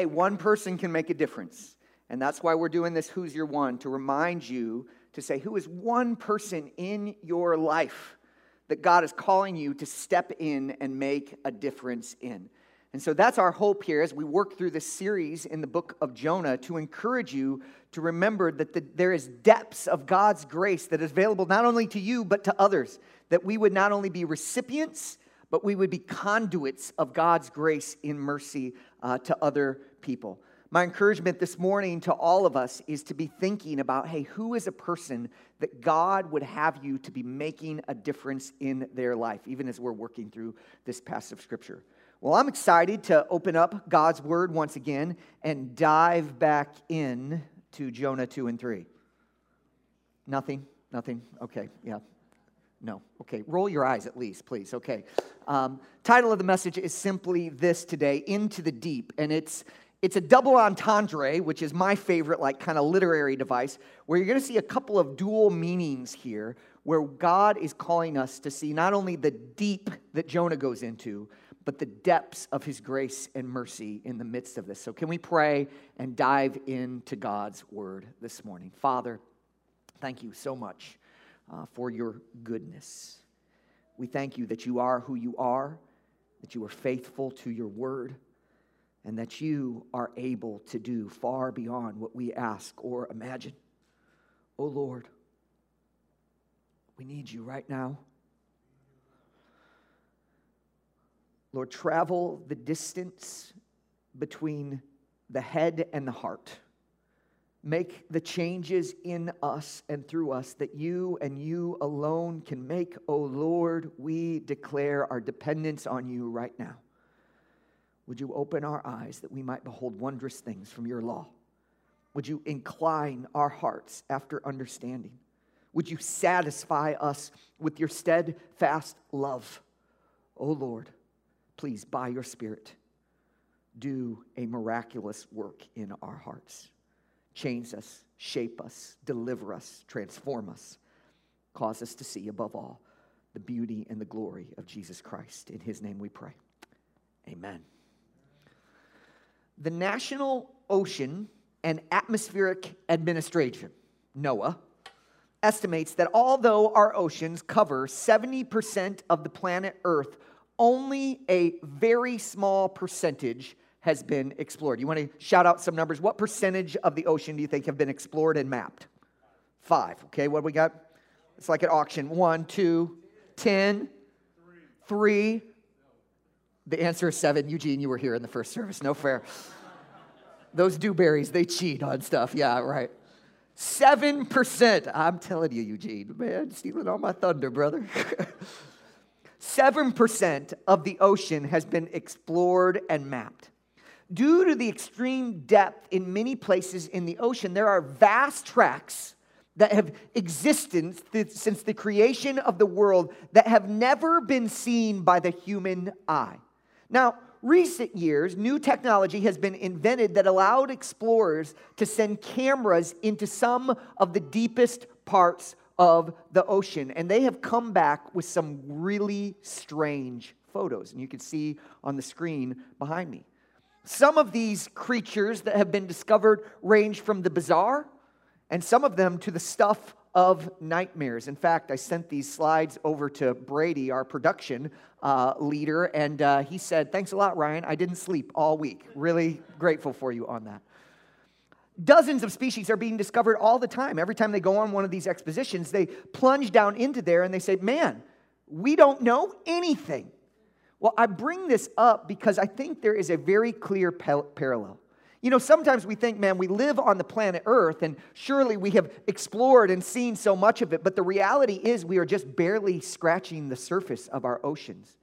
hey, one person can make a difference. And that's why we're doing this Who's Your One to remind you to say, Who is one person in your life that God is calling you to step in and make a difference in? And so that's our hope here as we work through this series in the book of Jonah to encourage you to remember that the, there is depths of God's grace that is available not only to you but to others. That we would not only be recipients, but we would be conduits of God's grace in mercy uh, to other people. My encouragement this morning to all of us is to be thinking about hey, who is a person that God would have you to be making a difference in their life, even as we're working through this passage of scripture? Well, I'm excited to open up God's word once again and dive back in to Jonah 2 and 3. Nothing? Nothing? Okay, yeah. No. Okay, roll your eyes at least, please. Okay. Um, title of the message is simply this today Into the Deep. And it's, it's a double entendre, which is my favorite, like, kind of literary device, where you're going to see a couple of dual meanings here, where God is calling us to see not only the deep that Jonah goes into, but the depths of his grace and mercy in the midst of this. So, can we pray and dive into God's word this morning? Father, thank you so much uh, for your goodness. We thank you that you are who you are, that you are faithful to your word, and that you are able to do far beyond what we ask or imagine. Oh Lord, we need you right now. Lord, travel the distance between the head and the heart. Make the changes in us and through us that you and you alone can make. O oh Lord, we declare our dependence on you right now. Would you open our eyes that we might behold wondrous things from your law? Would you incline our hearts after understanding? Would you satisfy us with your steadfast love? O oh Lord, please, by your Spirit, do a miraculous work in our hearts. Change us, shape us, deliver us, transform us, cause us to see above all the beauty and the glory of Jesus Christ. In his name we pray. Amen. The National Ocean and Atmospheric Administration, NOAA, estimates that although our oceans cover 70% of the planet Earth, only a very small percentage has been explored. You want to shout out some numbers? What percentage of the ocean do you think have been explored and mapped? Five. Okay, what we got? It's like an auction. One, two, ten, three. The answer is seven. Eugene, you were here in the first service. No fair. Those dewberries, they cheat on stuff. Yeah, right. 7%. I'm telling you, Eugene, man, stealing all my thunder, brother. 7% of the ocean has been explored and mapped. Due to the extreme depth in many places in the ocean, there are vast tracts that have existed since the creation of the world that have never been seen by the human eye. Now, recent years, new technology has been invented that allowed explorers to send cameras into some of the deepest parts of the ocean. And they have come back with some really strange photos. And you can see on the screen behind me. Some of these creatures that have been discovered range from the bizarre, and some of them to the stuff of nightmares. In fact, I sent these slides over to Brady, our production uh, leader, and uh, he said, Thanks a lot, Ryan. I didn't sleep all week. Really grateful for you on that. Dozens of species are being discovered all the time. Every time they go on one of these expositions, they plunge down into there and they say, Man, we don't know anything. Well, I bring this up because I think there is a very clear parallel. You know, sometimes we think, man, we live on the planet Earth and surely we have explored and seen so much of it, but the reality is we are just barely scratching the surface of our oceans.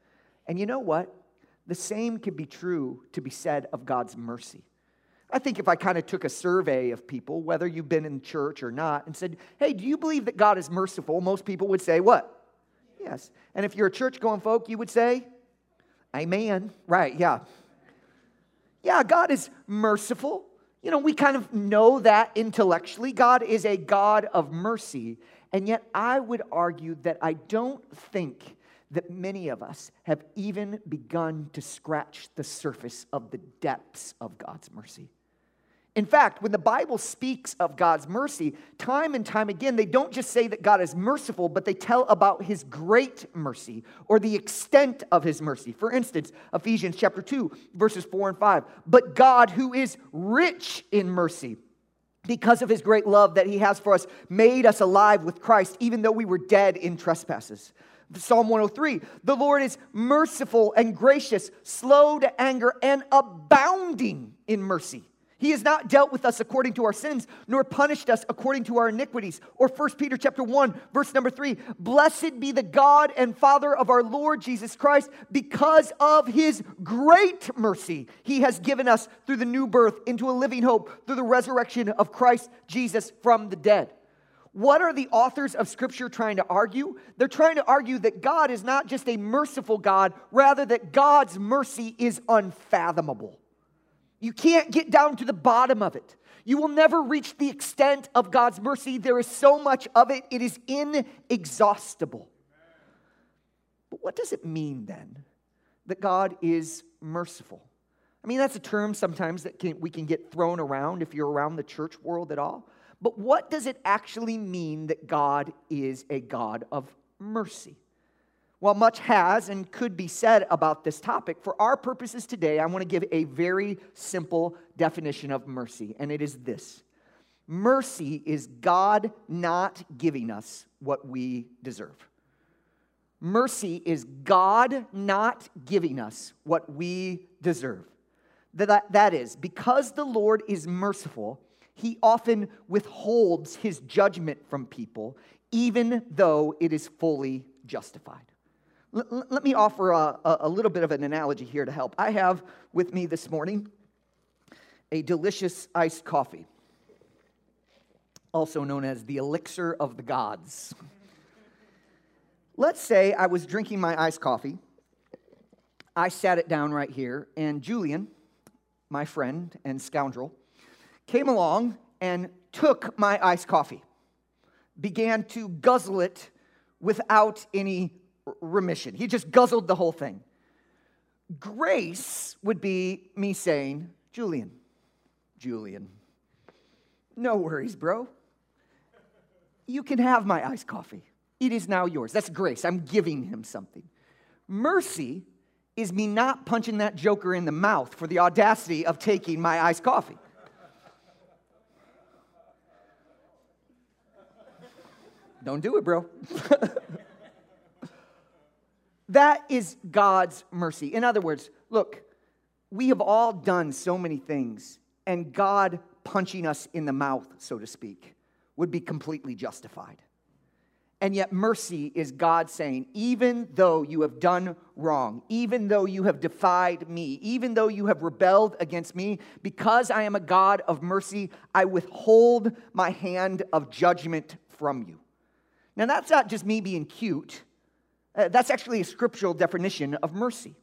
And you know what? The same can be true to be said of God's mercy. I think if I kind of took a survey of people, whether you've been in church or not, and said, hey, do you believe that God is merciful? Most people would say, what? Yes. And if you're a church going folk, you would say, amen. Right, yeah. Yeah, God is merciful. You know, we kind of know that intellectually. God is a God of mercy. And yet, I would argue that I don't think that many of us have even begun to scratch the surface of the depths of God's mercy. In fact, when the Bible speaks of God's mercy, time and time again, they don't just say that God is merciful, but they tell about his great mercy or the extent of his mercy. For instance, Ephesians chapter 2, verses 4 and 5. But God, who is rich in mercy, because of his great love that he has for us, made us alive with Christ, even though we were dead in trespasses. Psalm 103 The Lord is merciful and gracious, slow to anger, and abounding in mercy. He has not dealt with us according to our sins, nor punished us according to our iniquities. Or 1 Peter chapter 1, verse number 3, blessed be the God and Father of our Lord Jesus Christ, because of his great mercy he has given us through the new birth into a living hope through the resurrection of Christ Jesus from the dead. What are the authors of Scripture trying to argue? They're trying to argue that God is not just a merciful God, rather, that God's mercy is unfathomable. You can't get down to the bottom of it. You will never reach the extent of God's mercy. There is so much of it, it is inexhaustible. But what does it mean then that God is merciful? I mean, that's a term sometimes that can, we can get thrown around if you're around the church world at all. But what does it actually mean that God is a God of mercy? While much has and could be said about this topic, for our purposes today, I want to give a very simple definition of mercy, and it is this Mercy is God not giving us what we deserve. Mercy is God not giving us what we deserve. That, that is, because the Lord is merciful, he often withholds his judgment from people, even though it is fully justified. Let me offer a, a little bit of an analogy here to help. I have with me this morning a delicious iced coffee, also known as the elixir of the gods. Let's say I was drinking my iced coffee. I sat it down right here, and Julian, my friend and scoundrel, came along and took my iced coffee, began to guzzle it without any remission. He just guzzled the whole thing. Grace would be me saying, Julian, Julian, no worries, bro. You can have my iced coffee. It is now yours. That's grace. I'm giving him something. Mercy is me not punching that joker in the mouth for the audacity of taking my iced coffee. Don't do it, bro. that is God's mercy. In other words, look, we have all done so many things, and God punching us in the mouth, so to speak, would be completely justified. And yet, mercy is God saying, even though you have done wrong, even though you have defied me, even though you have rebelled against me, because I am a God of mercy, I withhold my hand of judgment from you. Now, that's not just me being cute, uh, that's actually a scriptural definition of mercy.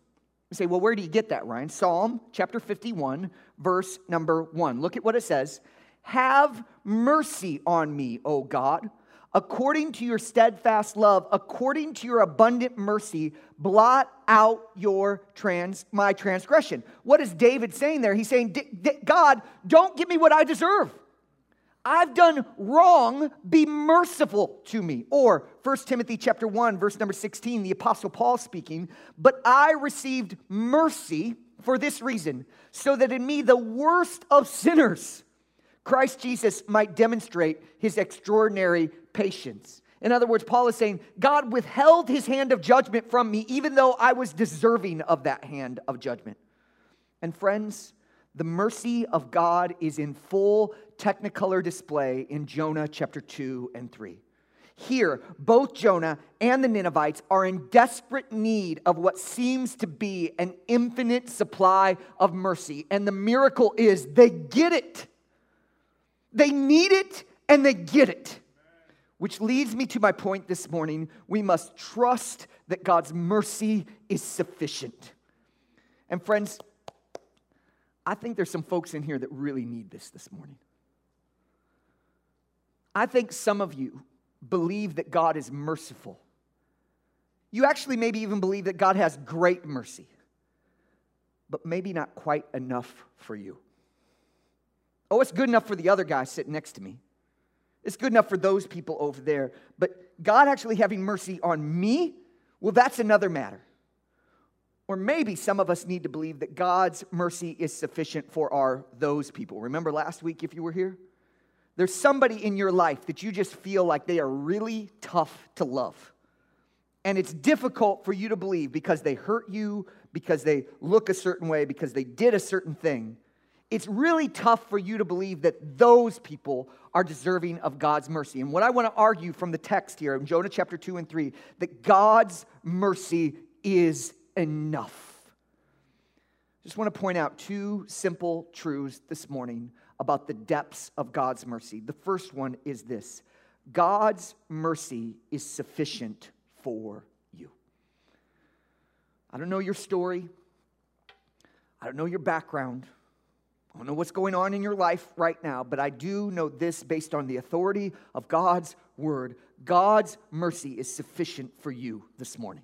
You say, well, where do you get that, Ryan? Psalm chapter 51, verse number one. Look at what it says Have mercy on me, O God. According to your steadfast love, according to your abundant mercy, blot out your trans my transgression. What is David saying there? He's saying, God, don't give me what I deserve. I've done wrong, be merciful to me. Or 1 Timothy chapter 1 verse number 16, the apostle Paul speaking, but I received mercy for this reason, so that in me the worst of sinners Christ Jesus might demonstrate his extraordinary patience. In other words, Paul is saying, God withheld his hand of judgment from me, even though I was deserving of that hand of judgment. And friends, the mercy of God is in full technicolor display in Jonah chapter 2 and 3. Here, both Jonah and the Ninevites are in desperate need of what seems to be an infinite supply of mercy. And the miracle is they get it. They need it and they get it. Which leads me to my point this morning. We must trust that God's mercy is sufficient. And friends, I think there's some folks in here that really need this this morning. I think some of you believe that God is merciful, You actually maybe even believe that God has great mercy, but maybe not quite enough for you. Oh, it's good enough for the other guy sitting next to me. It's good enough for those people over there. But God actually having mercy on me, well, that's another matter. Or maybe some of us need to believe that God's mercy is sufficient for our those people. Remember last week if you were here? There's somebody in your life that you just feel like they are really tough to love. And it's difficult for you to believe because they hurt you, because they look a certain way, because they did a certain thing. It's really tough for you to believe that those people are deserving of God's mercy. And what I want to argue from the text here in Jonah chapter 2 and 3 that God's mercy is enough. Just want to point out two simple truths this morning about the depths of God's mercy. The first one is this God's mercy is sufficient for you. I don't know your story, I don't know your background. I don't know what's going on in your life right now, but I do know this based on the authority of God's word. God's mercy is sufficient for you this morning.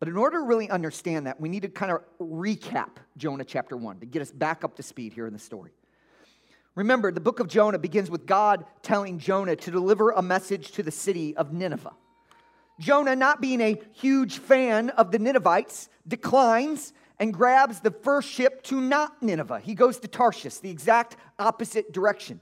But in order to really understand that, we need to kind of recap Jonah chapter 1 to get us back up to speed here in the story. Remember, the book of Jonah begins with God telling Jonah to deliver a message to the city of Nineveh. Jonah, not being a huge fan of the Ninevites, declines and grabs the first ship to not Nineveh. He goes to Tarshish, the exact opposite direction.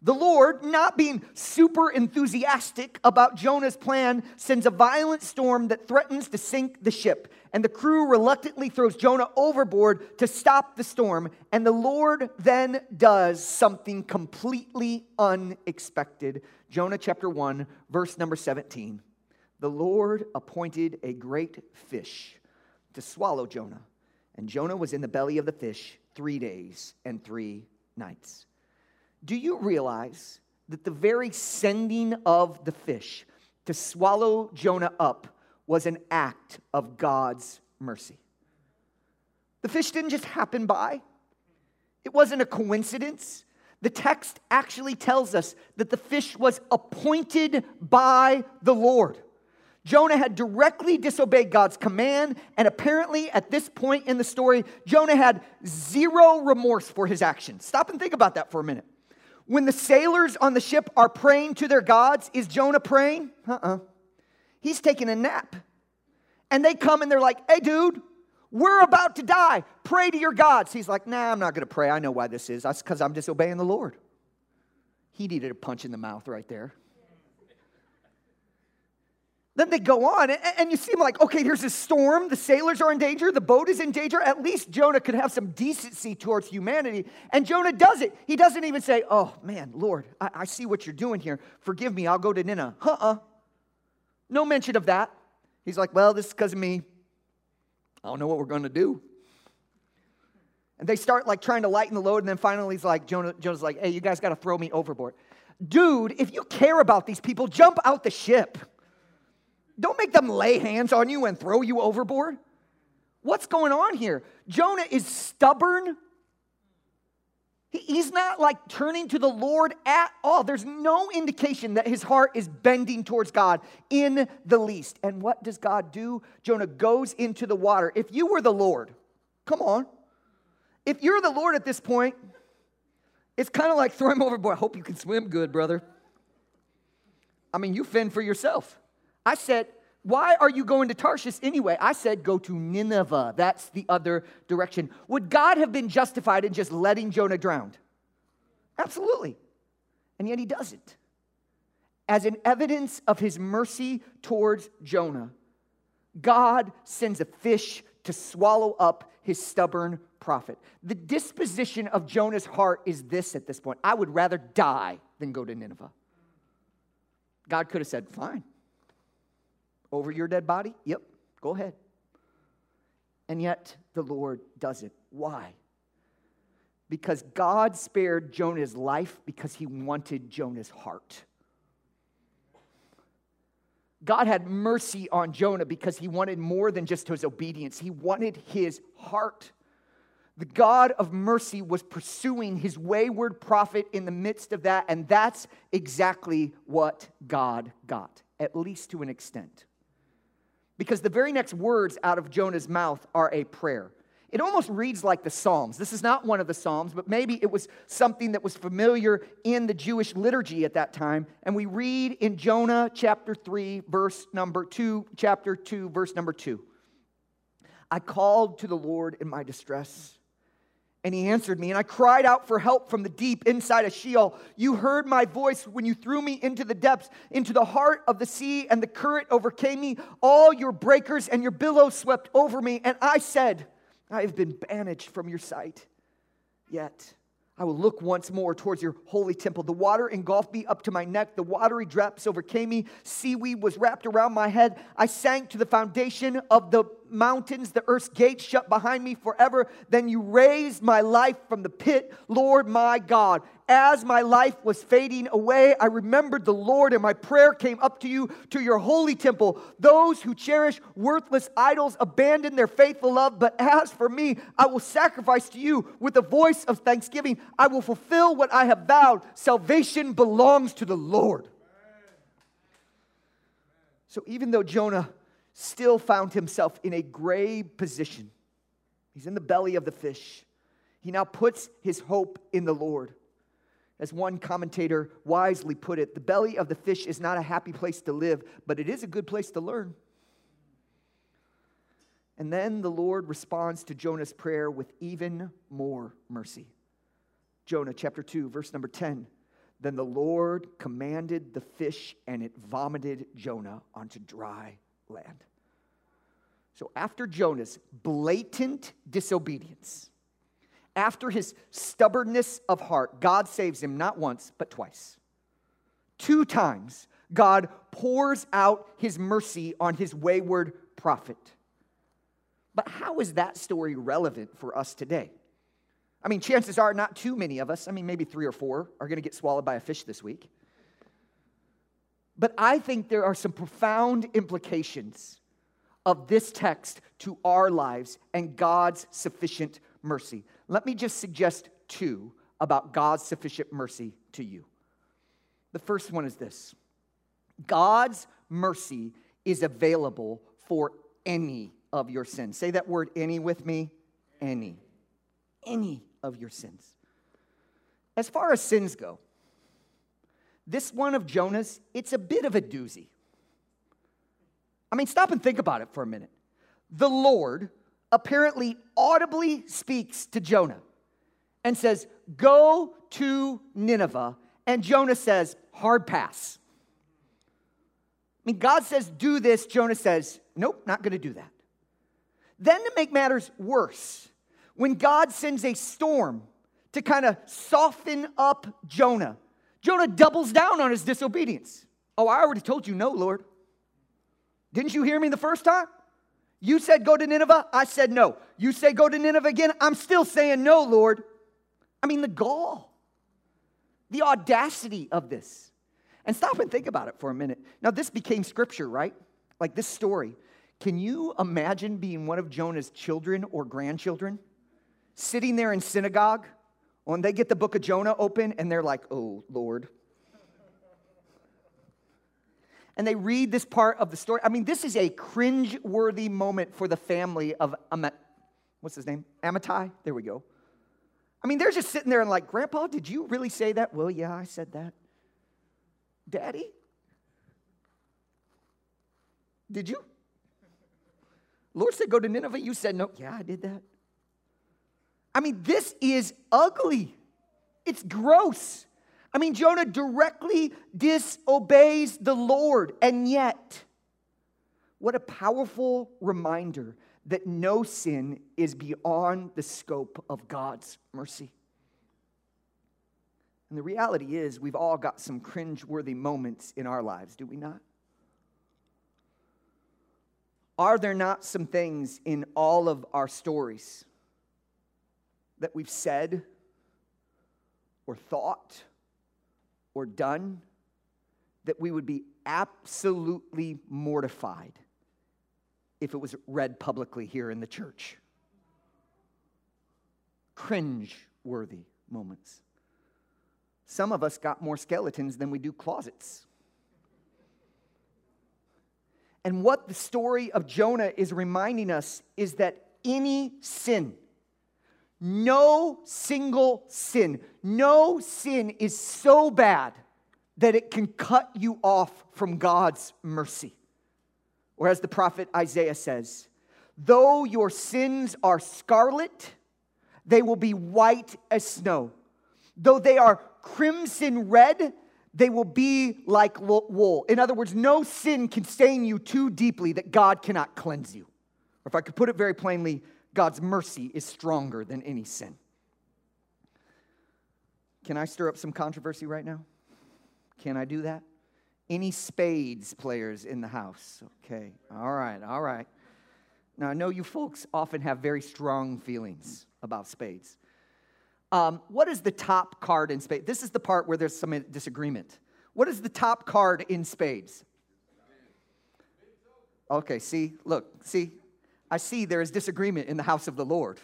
The Lord, not being super enthusiastic about Jonah's plan, sends a violent storm that threatens to sink the ship. And the crew reluctantly throws Jonah overboard to stop the storm. And the Lord then does something completely unexpected. Jonah chapter 1, verse number 17. The Lord appointed a great fish to swallow Jonah. And Jonah was in the belly of the fish three days and three nights. Do you realize that the very sending of the fish to swallow Jonah up was an act of God's mercy? The fish didn't just happen by, it wasn't a coincidence. The text actually tells us that the fish was appointed by the Lord. Jonah had directly disobeyed God's command, and apparently at this point in the story, Jonah had zero remorse for his actions. Stop and think about that for a minute. When the sailors on the ship are praying to their gods, is Jonah praying? Uh uh-uh. uh He's taking a nap. And they come and they're like, hey, dude, we're about to die. Pray to your gods. He's like, nah, I'm not going to pray. I know why this is. That's because I'm disobeying the Lord. He needed a punch in the mouth right there. Then they go on, and you seem like, okay, here's a storm. The sailors are in danger. The boat is in danger. At least Jonah could have some decency towards humanity. And Jonah does it. He doesn't even say, oh, man, Lord, I, I see what you're doing here. Forgive me. I'll go to Nineveh. Uh uh No mention of that. He's like, well, this is because of me. I don't know what we're going to do. And they start like trying to lighten the load. And then finally, he's like, Jonah, Jonah's like, hey, you guys got to throw me overboard. Dude, if you care about these people, jump out the ship. Don't make them lay hands on you and throw you overboard. What's going on here? Jonah is stubborn. He's not like turning to the Lord at all. There's no indication that his heart is bending towards God in the least. And what does God do? Jonah goes into the water. If you were the Lord, come on. If you're the Lord at this point, it's kind of like throw him overboard. I hope you can swim good, brother. I mean, you fend for yourself. I said, Why are you going to Tarshish anyway? I said, Go to Nineveh. That's the other direction. Would God have been justified in just letting Jonah drown? Absolutely. And yet he doesn't. As an evidence of his mercy towards Jonah, God sends a fish to swallow up his stubborn prophet. The disposition of Jonah's heart is this at this point I would rather die than go to Nineveh. God could have said, Fine, over your dead body? Yep, go ahead. And yet the Lord doesn't. Why? Because God spared Jonah's life because he wanted Jonah's heart. God had mercy on Jonah because he wanted more than just his obedience, he wanted his heart. The God of mercy was pursuing his wayward prophet in the midst of that, and that's exactly what God got, at least to an extent. Because the very next words out of Jonah's mouth are a prayer. It almost reads like the Psalms. This is not one of the Psalms, but maybe it was something that was familiar in the Jewish liturgy at that time. And we read in Jonah chapter 3, verse number 2, chapter 2, verse number 2. I called to the Lord in my distress and he answered me, and I cried out for help from the deep inside of Sheol. You heard my voice when you threw me into the depths, into the heart of the sea, and the current overcame me. All your breakers and your billows swept over me. And I said, I have been banished from your sight. Yet I will look once more towards your holy temple. The water engulfed me up to my neck. The watery drops overcame me. Seaweed was wrapped around my head. I sank to the foundation of the mountains. The earth's gates shut behind me forever. Then you raised my life from the pit, Lord my God. As my life was fading away, I remembered the Lord, and my prayer came up to you, to your holy temple. Those who cherish worthless idols abandon their faithful love, but as for me, I will sacrifice to you with a voice of thanksgiving. I will fulfill what I have vowed. Salvation belongs to the Lord. So even though Jonah still found himself in a grave position, he's in the belly of the fish. He now puts his hope in the Lord. As one commentator wisely put it, the belly of the fish is not a happy place to live, but it is a good place to learn. And then the Lord responds to Jonah's prayer with even more mercy. Jonah chapter 2, verse number 10. Then the Lord commanded the fish, and it vomited Jonah onto dry land. So after Jonah's blatant disobedience, after his stubbornness of heart, God saves him not once, but twice. Two times, God pours out his mercy on his wayward prophet. But how is that story relevant for us today? I mean, chances are not too many of us, I mean, maybe three or four, are going to get swallowed by a fish this week. But I think there are some profound implications of this text to our lives and God's sufficient mercy. Let me just suggest two about God's sufficient mercy to you. The first one is this God's mercy is available for any of your sins. Say that word any with me. Any. Any of your sins. As far as sins go, this one of Jonah's, it's a bit of a doozy. I mean, stop and think about it for a minute. The Lord apparently audibly speaks to Jonah and says, Go to Nineveh. And Jonah says, Hard pass. I mean, God says, Do this. Jonah says, Nope, not going to do that. Then, to make matters worse, when God sends a storm to kind of soften up Jonah, Jonah doubles down on his disobedience. Oh, I already told you no, Lord. Didn't you hear me the first time? You said go to Nineveh. I said no. You say go to Nineveh again. I'm still saying no, Lord. I mean, the gall, the audacity of this. And stop and think about it for a minute. Now, this became scripture, right? Like this story. Can you imagine being one of Jonah's children or grandchildren sitting there in synagogue when they get the book of Jonah open and they're like, oh, Lord, and they read this part of the story. I mean, this is a cringe-worthy moment for the family of Amat, what's his name? Amittai? There we go. I mean, they're just sitting there and like, Grandpa, did you really say that? Well, yeah, I said that. Daddy? Did you? Lord said, go to Nineveh. You said, no. Yeah, I did that. I mean, this is ugly. It's gross. I mean, Jonah directly disobeys the Lord, and yet, what a powerful reminder that no sin is beyond the scope of God's mercy. And the reality is, we've all got some cringe-worthy moments in our lives, do we not? Are there not some things in all of our stories that we've said or thought or done that we would be absolutely mortified if it was read publicly here in the church. Cringe worthy moments. Some of us got more skeletons than we do closets. And what the story of Jonah is reminding us is that any sin, no single sin, no sin is so bad that it can cut you off from God's mercy. Or as the prophet Isaiah says, though your sins are scarlet, they will be white as snow. Though they are crimson red, they will be like wool. In other words, no sin can stain you too deeply that God cannot cleanse you. Or if I could put it very plainly, God's mercy is stronger than any sin. Can I stir up some controversy right now? Can I do that? Any spades players in the house? Okay, all right, all right. Now, I know you folks often have very strong feelings about spades. Um, what is the top card in spades? This is the part where there's some disagreement. What is the top card in spades? Okay, see, look, see, I see there is disagreement in the house of the Lord.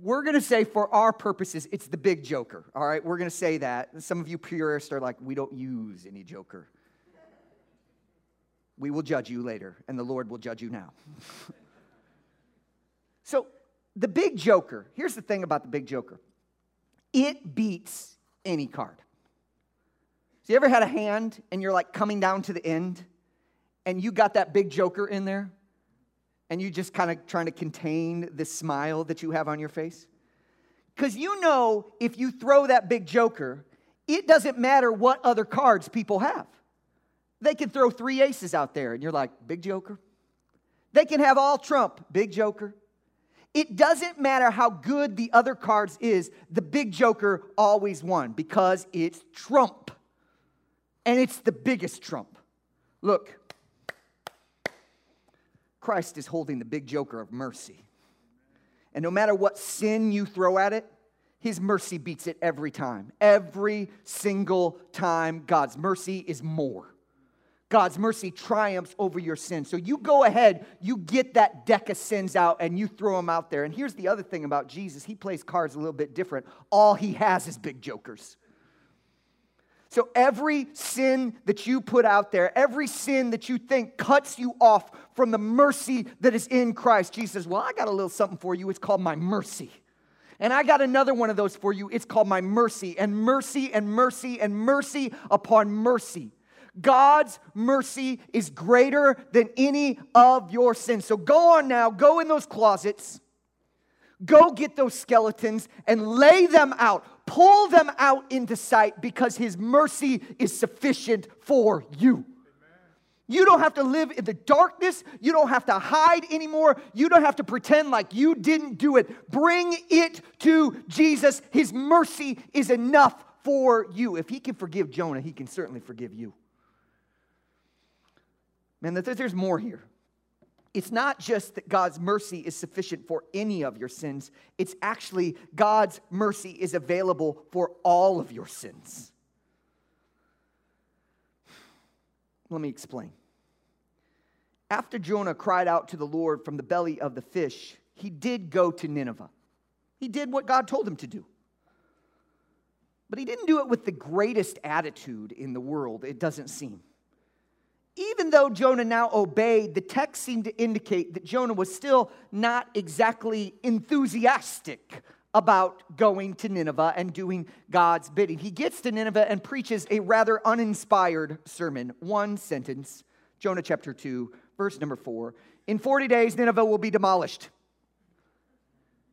We're gonna say, for our purposes, it's the big joker, all right? We're gonna say that. Some of you purists are like, we don't use any joker. We will judge you later, and the Lord will judge you now. so, the big joker, here's the thing about the big joker it beats any card. So, you ever had a hand and you're like coming down to the end and you got that big joker in there and you just kind of trying to contain the smile that you have on your face? Because you know if you throw that big joker, it doesn't matter what other cards people have. They can throw three aces out there and you're like, big joker. They can have all trump, big joker. It doesn't matter how good the other cards is, the big joker always won because it's trump. And it's the biggest trump. Look, Christ is holding the big joker of mercy. And no matter what sin you throw at it, his mercy beats it every time. Every single time, God's mercy is more. God's mercy triumphs over your sin. So you go ahead, you get that deck of sins out, and you throw them out there. And here's the other thing about Jesus He plays cards a little bit different. All he has is big jokers. So every sin that you put out there, every sin that you think cuts you off from the mercy that is in Christ, Jesus says, Well, I got a little something for you. It's called my mercy. And I got another one of those for you. It's called my mercy, and mercy, and mercy, and mercy upon mercy. God's mercy is greater than any of your sins. So go on now, go in those closets, go get those skeletons and lay them out. Pull them out into sight because His mercy is sufficient for you. You don't have to live in the darkness. You don't have to hide anymore. You don't have to pretend like you didn't do it. Bring it to Jesus. His mercy is enough for you. If He can forgive Jonah, He can certainly forgive you. Man, there's more here. It's not just that God's mercy is sufficient for any of your sins, it's actually God's mercy is available for all of your sins. Let me explain. After Jonah cried out to the Lord from the belly of the fish, he did go to Nineveh. He did what God told him to do. But he didn't do it with the greatest attitude in the world, it doesn't seem even though Jonah now obeyed, the text seemed to indicate that Jonah was still not exactly enthusiastic about going to Nineveh and doing God's bidding. He gets to Nineveh and preaches a rather uninspired sermon. One sentence, Jonah chapter 2, verse number 4. In 40 days, Nineveh will be demolished.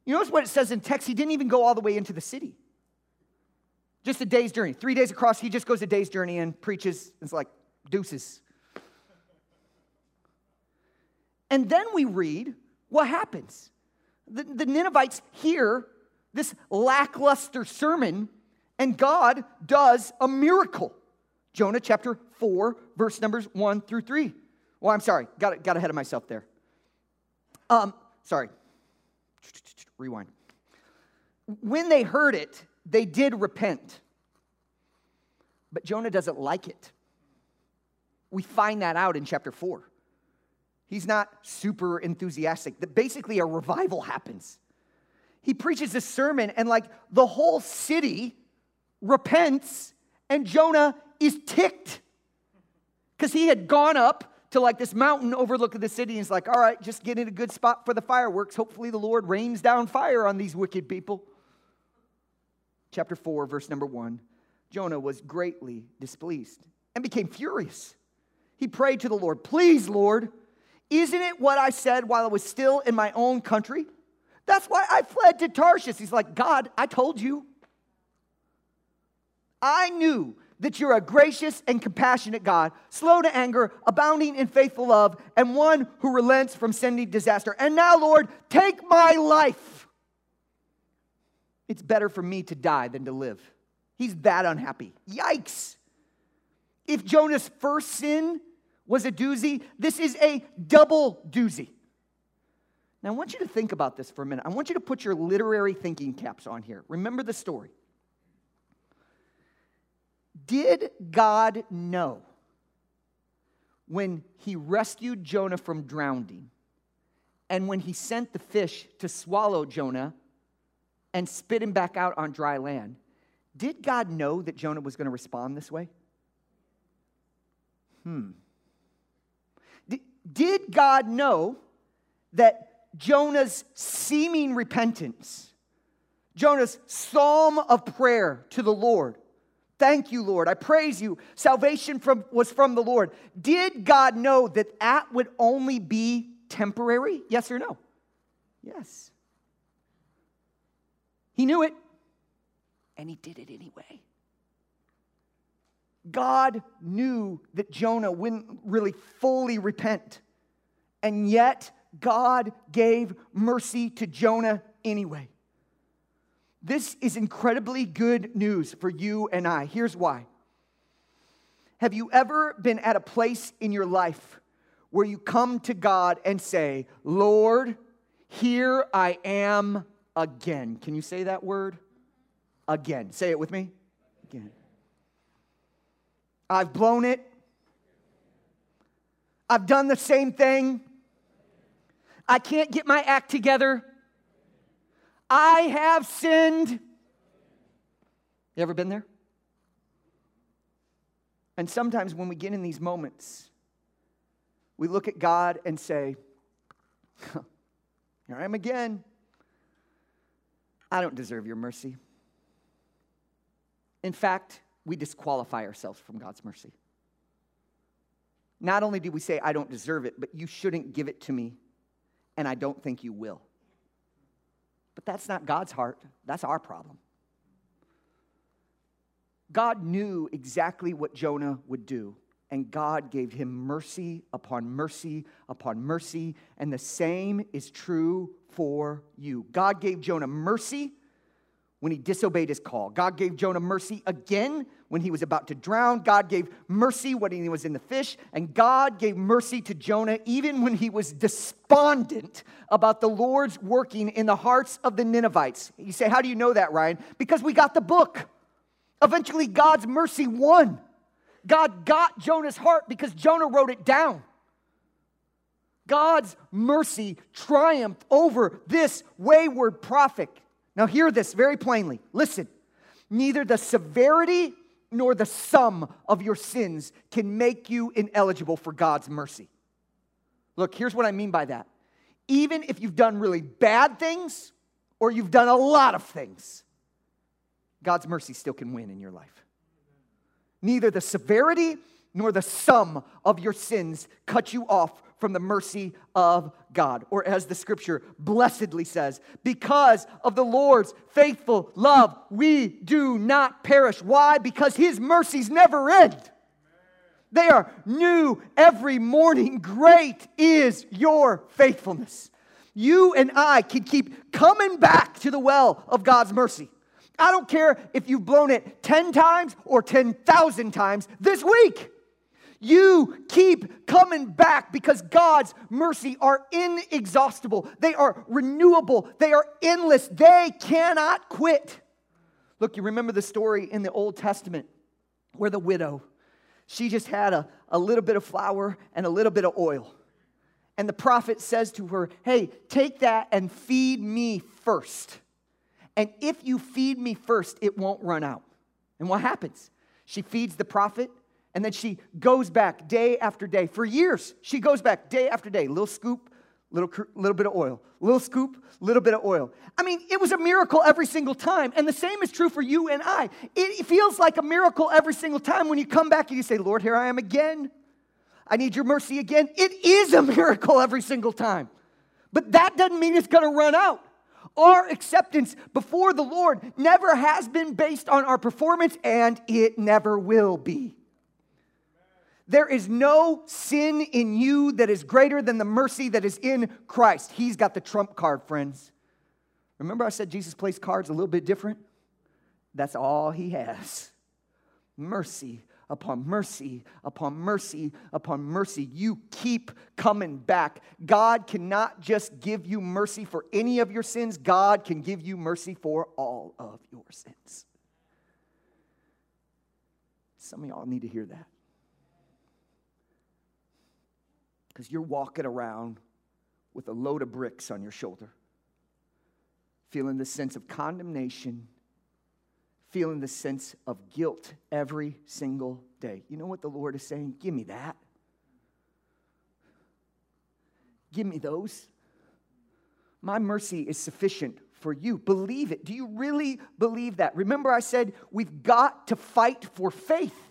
You notice what it says in text? He didn't even go all the way into the city. Just a day's journey. Three days across, he just goes a day's journey and preaches. It's like deuces. And then we read what happens. The, the Ninevites hear this lackluster sermon, and God does a miracle. Jonah chapter 4, verse numbers 1 through 3. Well, I'm sorry, got, got ahead of myself there. Um, sorry. Rewind. When they heard it, they did repent. But Jonah doesn't like it. We find that out in chapter 4. He's not super enthusiastic. Basically a revival happens. He preaches a sermon, and like the whole city repents, and Jonah is ticked. Because he had gone up to like this mountain overlooking the city and he's like, all right, just get in a good spot for the fireworks. Hopefully the Lord rains down fire on these wicked people. Chapter 4, verse number 1 Jonah was greatly displeased and became furious. He prayed to the Lord, Please, Lord, isn't it what I said while I was still in my own country? That's why I fled to Tarshish. He's like, God, I told you. I knew that you're a gracious and compassionate God, slow to anger, abounding in faithful love, and one who relents from sending disaster. And now, Lord, take my life. It's better for me to die than to live. He's that unhappy. Yikes. If Jonah's first sin was a doozy, this is a double doozy. Now, I want you to think about this for a minute. I want you to put your literary thinking caps on here. Remember the story. Did God know when he rescued Jonah from drowning and when he sent the fish to swallow Jonah and spit him back out on dry land? Did God know that Jonah was going to respond this way? Hmm. Did God know that Jonah's seeming repentance, Jonah's psalm of prayer to the Lord, Thank you, Lord. I praise you. Salvation from, was from the Lord. Did God know that that would only be temporary? Yes or no? Yes. He knew it, and he did it anyway. God knew that Jonah wouldn't really fully repent, and yet God gave mercy to Jonah anyway. This is incredibly good news for you and I. Here's why. Have you ever been at a place in your life where you come to God and say, Lord, here I am again? Can you say that word? Again. Say it with me. Again. I've blown it. I've done the same thing. I can't get my act together. I have sinned. You ever been there? And sometimes when we get in these moments, we look at God and say, Here I am again. I don't deserve your mercy. In fact, we disqualify ourselves from God's mercy. Not only do we say, I don't deserve it, but you shouldn't give it to me, and I don't think you will. But that's not God's heart, that's our problem. God knew exactly what Jonah would do, and God gave him mercy upon mercy upon mercy, and the same is true for you. God gave Jonah mercy when he disobeyed his call. God gave Jonah mercy again when he was about to drown. God gave mercy when he was in the fish. And God gave mercy to Jonah even when he was despondent about the Lord's working in the hearts of the Ninevites. You say, How do you know that, Ryan? Because we got the book. Eventually, God's mercy won. God got Jonah's heart because Jonah wrote it down. God's mercy triumphed over this wayward prophet. Now, hear this very plainly. Listen, neither the severity nor the sum of your sins can make you ineligible for God's mercy. Look, here's what I mean by that. Even if you've done really bad things or you've done a lot of things, God's mercy still can win in your life. Neither the severity nor the sum of your sins cut you off from the mercy of God. Or as the scripture blessedly says, because of the Lord's faithful love, we do not perish. Why? Because his mercies never end. They are new every morning. Great is your faithfulness. You and I can keep coming back to the well of God's mercy. I don't care if you've blown it 10 times or 10,000 times this week. You keep coming back because God's mercy are inexhaustible. They are renewable. They are endless. They cannot quit. Look, you remember the story in the Old Testament where the widow, she just had a, a little bit of flour and a little bit of oil. And the prophet says to her, Hey, take that and feed me first. And if you feed me first, it won't run out. And what happens? She feeds the prophet And then she goes back day after day. For years, she goes back day after day. Little scoop, little, little bit of oil. Little scoop, little bit of oil. I mean, it was a miracle every single time. And the same is true for you and I. It feels like a miracle every single time when you come back and you say, Lord, here I am again. I need your mercy again. It is a miracle every single time. But that doesn't mean it's going to run out. Our acceptance before the Lord never has been based on our performance, and it never will be. There is no sin in you that is greater than the mercy that is in Christ. He's got the trump card, friends. Remember, I said Jesus plays cards a little bit different? That's all he has mercy upon mercy upon mercy upon mercy. You keep coming back. God cannot just give you mercy for any of your sins, God can give you mercy for all of your sins. Some of y'all need to hear that. Because you're walking around with a load of bricks on your shoulder, feeling the sense of condemnation feeling the sense of guilt every single day. You know what the Lord is saying? Give me that. Give me those. My mercy is sufficient for you. Believe it. Do you really believe that? Remember, I said we've got to fight for faith.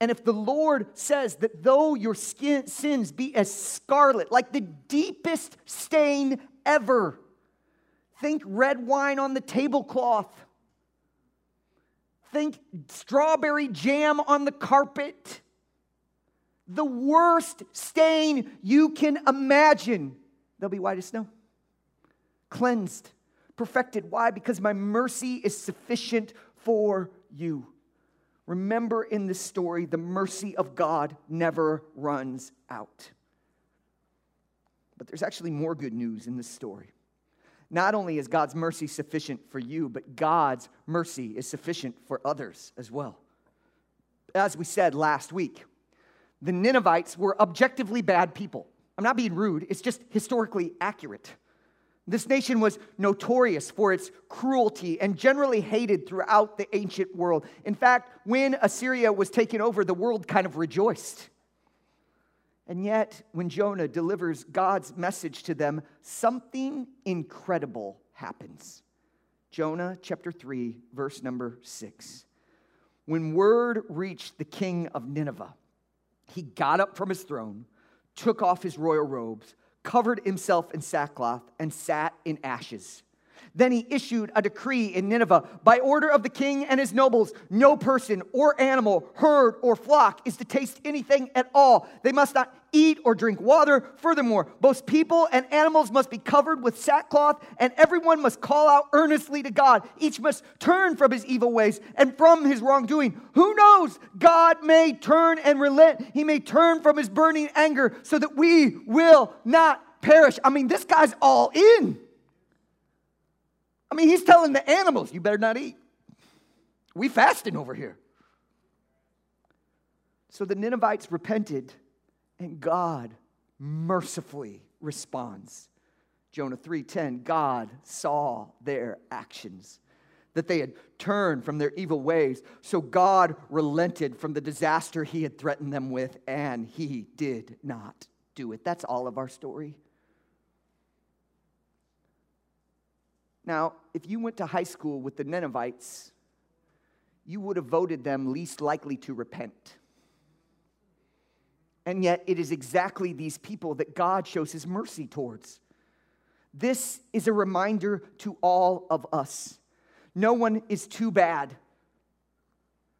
And if the Lord says that though your skin, sins be as scarlet, like the deepest stain ever, think red wine on the tablecloth Think strawberry jam on the carpet. The worst stain you can imagine. They'll be white as snow. Cleansed, perfected. Why? Because my mercy is sufficient for you. Remember in this story, the mercy of God never runs out. But there's actually more good news in this story. Not only is God's mercy sufficient for you, but God's mercy is sufficient for others as well. As we said last week, the Ninevites were objectively bad people. I'm not being rude, it's just historically accurate. This nation was notorious for its cruelty and generally hated throughout the ancient world. In fact, when Assyria was taken over, the world kind of rejoiced. And yet, when Jonah delivers God's message to them, something incredible happens. Jonah chapter 3, verse number 6. When word reached the king of Nineveh, he got up from his throne, took off his royal robes, covered himself in sackcloth, and sat in ashes. Then he issued a decree in Nineveh by order of the king and his nobles no person or animal, herd or flock is to taste anything at all. They must not eat or drink water. Furthermore, both people and animals must be covered with sackcloth, and everyone must call out earnestly to God. Each must turn from his evil ways and from his wrongdoing. Who knows? God may turn and relent. He may turn from his burning anger so that we will not perish. I mean, this guy's all in. I mean, he's telling the animals, you better not eat. We fasting over here. So the Ninevites repented, and God mercifully responds. Jonah 3:10 God saw their actions that they had turned from their evil ways so God relented from the disaster he had threatened them with and he did not do it that's all of our story Now, if you went to high school with the Ninevites, you would have voted them least likely to repent. And yet, it is exactly these people that God shows his mercy towards. This is a reminder to all of us. No one is too bad.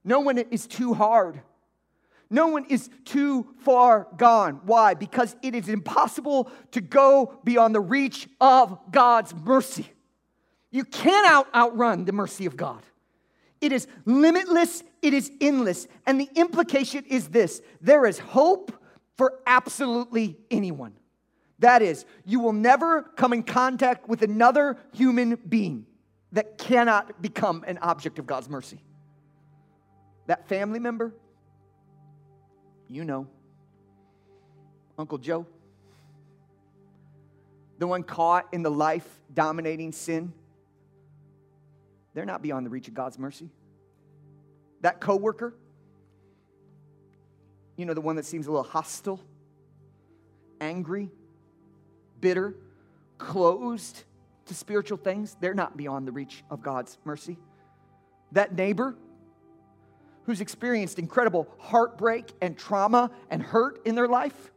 No one is too hard. No one is too far gone. Why? Because it is impossible to go beyond the reach of God's mercy. You cannot outrun the mercy of God. It is limitless, it is endless. And the implication is this there is hope for absolutely anyone. That is, you will never come in contact with another human being that cannot become an object of God's mercy. That family member, you know, Uncle Joe, the one caught in the life dominating sin they're not beyond the reach of God's mercy. That coworker, You know, the one that seems a little hostile, angry, bitter, closed to spiritual things, they're not beyond the reach of God's mercy. That neighbor who's experienced incredible heartbreak and trauma and hurt in their life,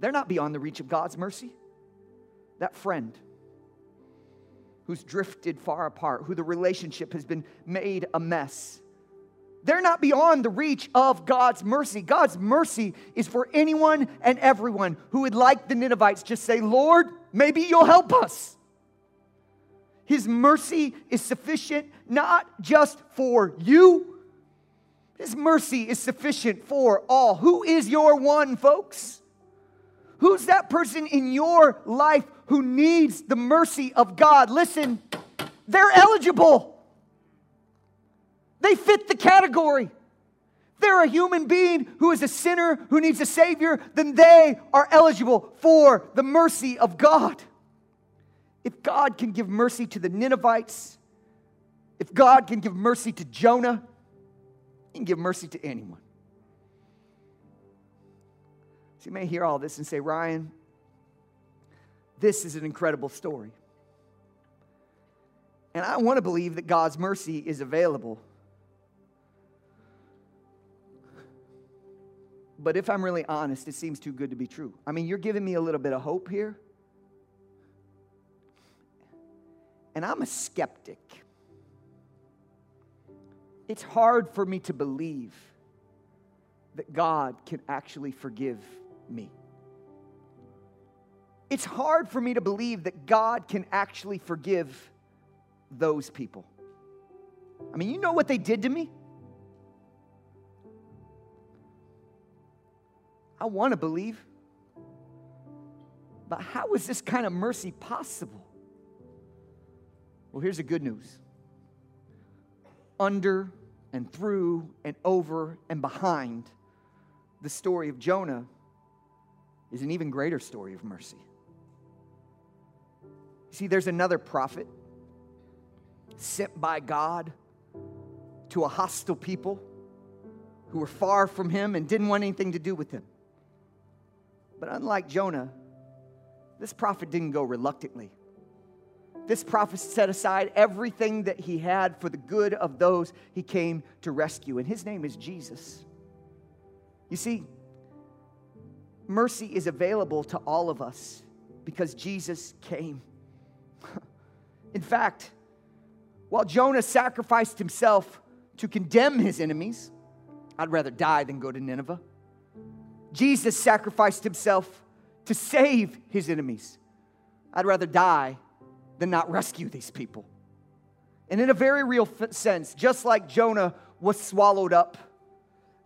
they're not beyond the reach of God's mercy. That friend who's drifted far apart, who the relationship has been made a mess, they're not beyond the reach of God's mercy. God's mercy is for anyone and everyone who would, like the Ninevites, just say, Lord, maybe you'll help us. His mercy is sufficient not just for you, His mercy is sufficient for all. Who is your one, folks? Who's that person in your life who needs the mercy of God? Listen, they're eligible. They fit the category. They're a human being who is a sinner who needs a Savior, then they are eligible for the mercy of God. If God can give mercy to the Ninevites, if God can give mercy to Jonah, He can give mercy to anyone. So you may hear all this and say, Ryan, this is an incredible story. And I want to believe that God's mercy is available But if I'm really honest, it seems too good to be true. I mean, you're giving me a little bit of hope here. And I'm a skeptic. It's hard for me to believe that God can actually forgive me. It's hard for me to believe that God can actually forgive those people. I mean, you know what they did to me? I want to believe. But how is this kind of mercy possible? Well, here's the good news under and through and over and behind the story of Jonah is an even greater story of mercy. See, there's another prophet sent by God to a hostile people who were far from him and didn't want anything to do with him. But unlike Jonah, this prophet didn't go reluctantly. This prophet set aside everything that he had for the good of those he came to rescue, and his name is Jesus. You see, mercy is available to all of us because Jesus came. In fact, while Jonah sacrificed himself to condemn his enemies, I'd rather die than go to Nineveh. Jesus sacrificed himself to save his enemies. I'd rather die than not rescue these people. And in a very real sense, just like Jonah was swallowed up,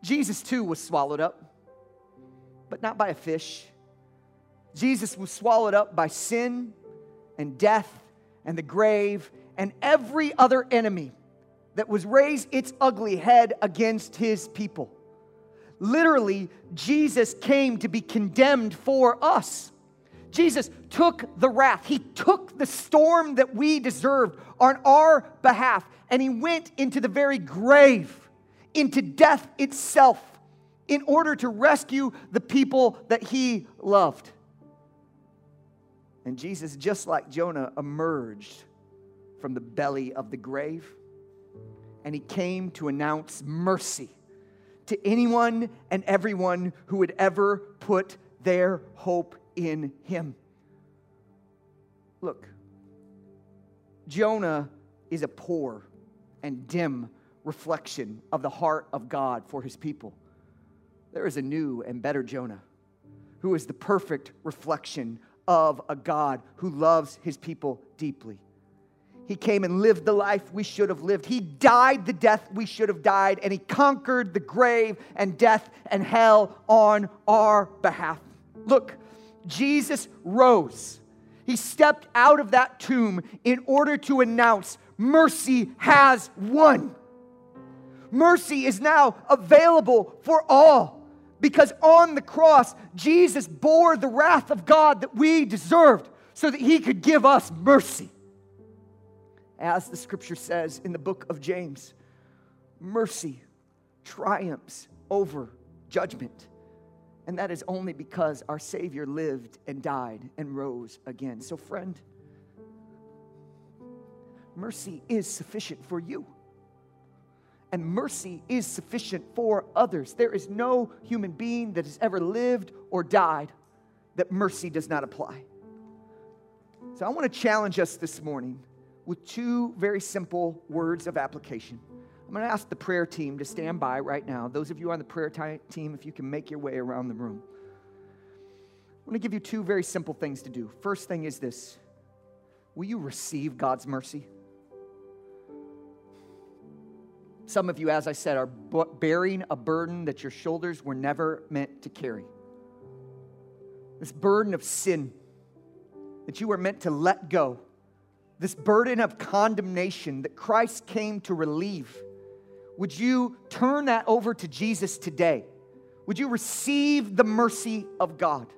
Jesus too was swallowed up, but not by a fish. Jesus was swallowed up by sin and death and the grave and every other enemy that was raised its ugly head against his people. Literally, Jesus came to be condemned for us. Jesus took the wrath, He took the storm that we deserved on our behalf, and He went into the very grave, into death itself, in order to rescue the people that He loved. And Jesus, just like Jonah, emerged from the belly of the grave, and He came to announce mercy to anyone and everyone who would ever put their hope in him. Look, Jonah is a poor and dim reflection of the heart of God for his people. There is a new and better Jonah who is the perfect reflection of a God who loves his people deeply. He came and lived the life we should have lived. He died the death we should have died, and He conquered the grave and death and hell on our behalf. Look, Jesus rose. He stepped out of that tomb in order to announce mercy has won. Mercy is now available for all because on the cross, Jesus bore the wrath of God that we deserved so that He could give us mercy as the scripture says in the book of James, mercy triumphs over judgment. And that is only because our Savior lived and died and rose again. So, friend, mercy is sufficient for you. And mercy is sufficient for others. There is no human being that has ever lived or died that mercy does not apply. So I want to challenge us this morning with two very simple words of application. I'm going to ask the prayer team to stand by right now. Those of you on the prayer t- team, if you can make your way around the room. I want to give you two very simple things to do. First thing is this Will you receive God's mercy? Some of you, as I said, are bearing a burden that your shoulders were never meant to carry. This burden of sin that you were meant to let go. This burden of condemnation that Christ came to relieve. Would you turn that over to Jesus today? Would you receive the mercy of God?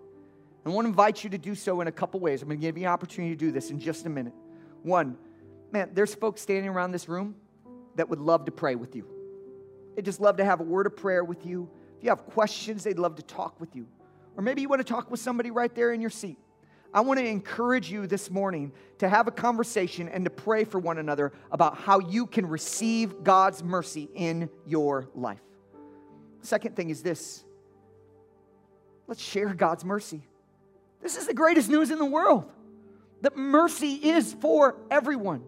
I want to invite you to do so in a couple ways. I'm going to give you an opportunity to do this in just a minute. One, man, there's folks standing around this room that would love to pray with you. They'd just love to have a word of prayer with you. If you have questions, they'd love to talk with you. Or maybe you want to talk with somebody right there in your seat. I want to encourage you this morning to have a conversation and to pray for one another about how you can receive God's mercy in your life. Second thing is this let's share God's mercy. This is the greatest news in the world that mercy is for everyone.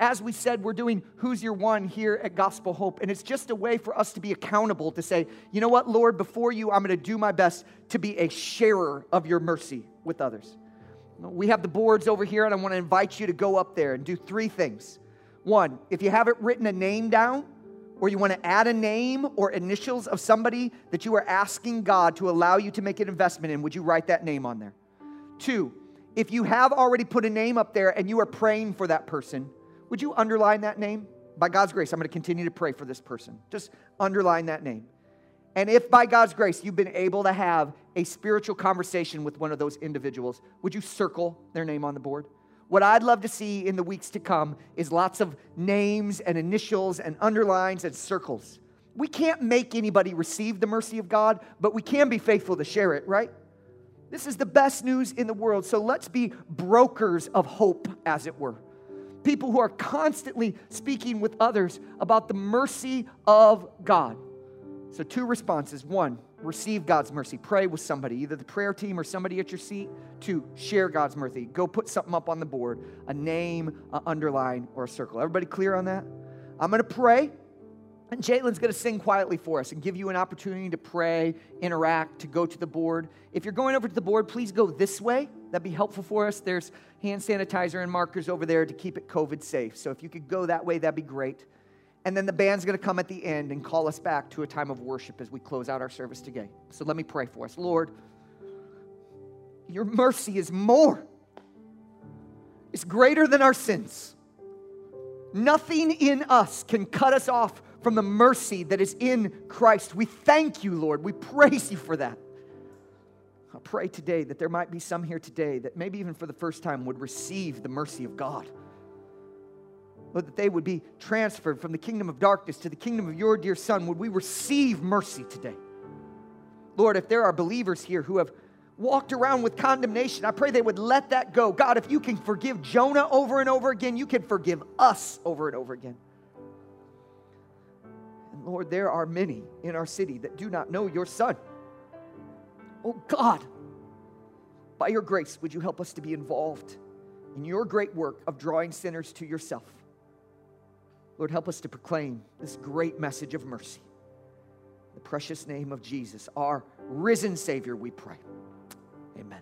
As we said, we're doing Who's Your One here at Gospel Hope. And it's just a way for us to be accountable to say, you know what, Lord, before you, I'm going to do my best to be a sharer of your mercy with others. We have the boards over here, and I want to invite you to go up there and do three things. One, if you haven't written a name down, or you want to add a name or initials of somebody that you are asking God to allow you to make an investment in, would you write that name on there? Two, if you have already put a name up there and you are praying for that person, would you underline that name? By God's grace, I'm going to continue to pray for this person. Just underline that name. And if by God's grace you've been able to have a spiritual conversation with one of those individuals, would you circle their name on the board? What I'd love to see in the weeks to come is lots of names and initials and underlines and circles. We can't make anybody receive the mercy of God, but we can be faithful to share it, right? This is the best news in the world. So let's be brokers of hope, as it were. People who are constantly speaking with others about the mercy of God. So, two responses. One, receive God's mercy. Pray with somebody, either the prayer team or somebody at your seat. Two, share God's mercy. Go put something up on the board a name, an underline, or a circle. Everybody clear on that? I'm going to pray, and Jalen's going to sing quietly for us and give you an opportunity to pray, interact, to go to the board. If you're going over to the board, please go this way. That'd be helpful for us. There's hand sanitizer and markers over there to keep it COVID safe. So if you could go that way, that'd be great. And then the band's going to come at the end and call us back to a time of worship as we close out our service today. So let me pray for us. Lord, your mercy is more, it's greater than our sins. Nothing in us can cut us off from the mercy that is in Christ. We thank you, Lord. We praise you for that. I pray today that there might be some here today that maybe even for the first time would receive the mercy of God. That they would be transferred from the kingdom of darkness to the kingdom of your dear Son. Would we receive mercy today? Lord, if there are believers here who have walked around with condemnation, I pray they would let that go. God, if you can forgive Jonah over and over again, you can forgive us over and over again. And Lord, there are many in our city that do not know your Son. Oh God, by your grace, would you help us to be involved in your great work of drawing sinners to yourself? Lord, help us to proclaim this great message of mercy. In the precious name of Jesus, our risen Savior, we pray. Amen.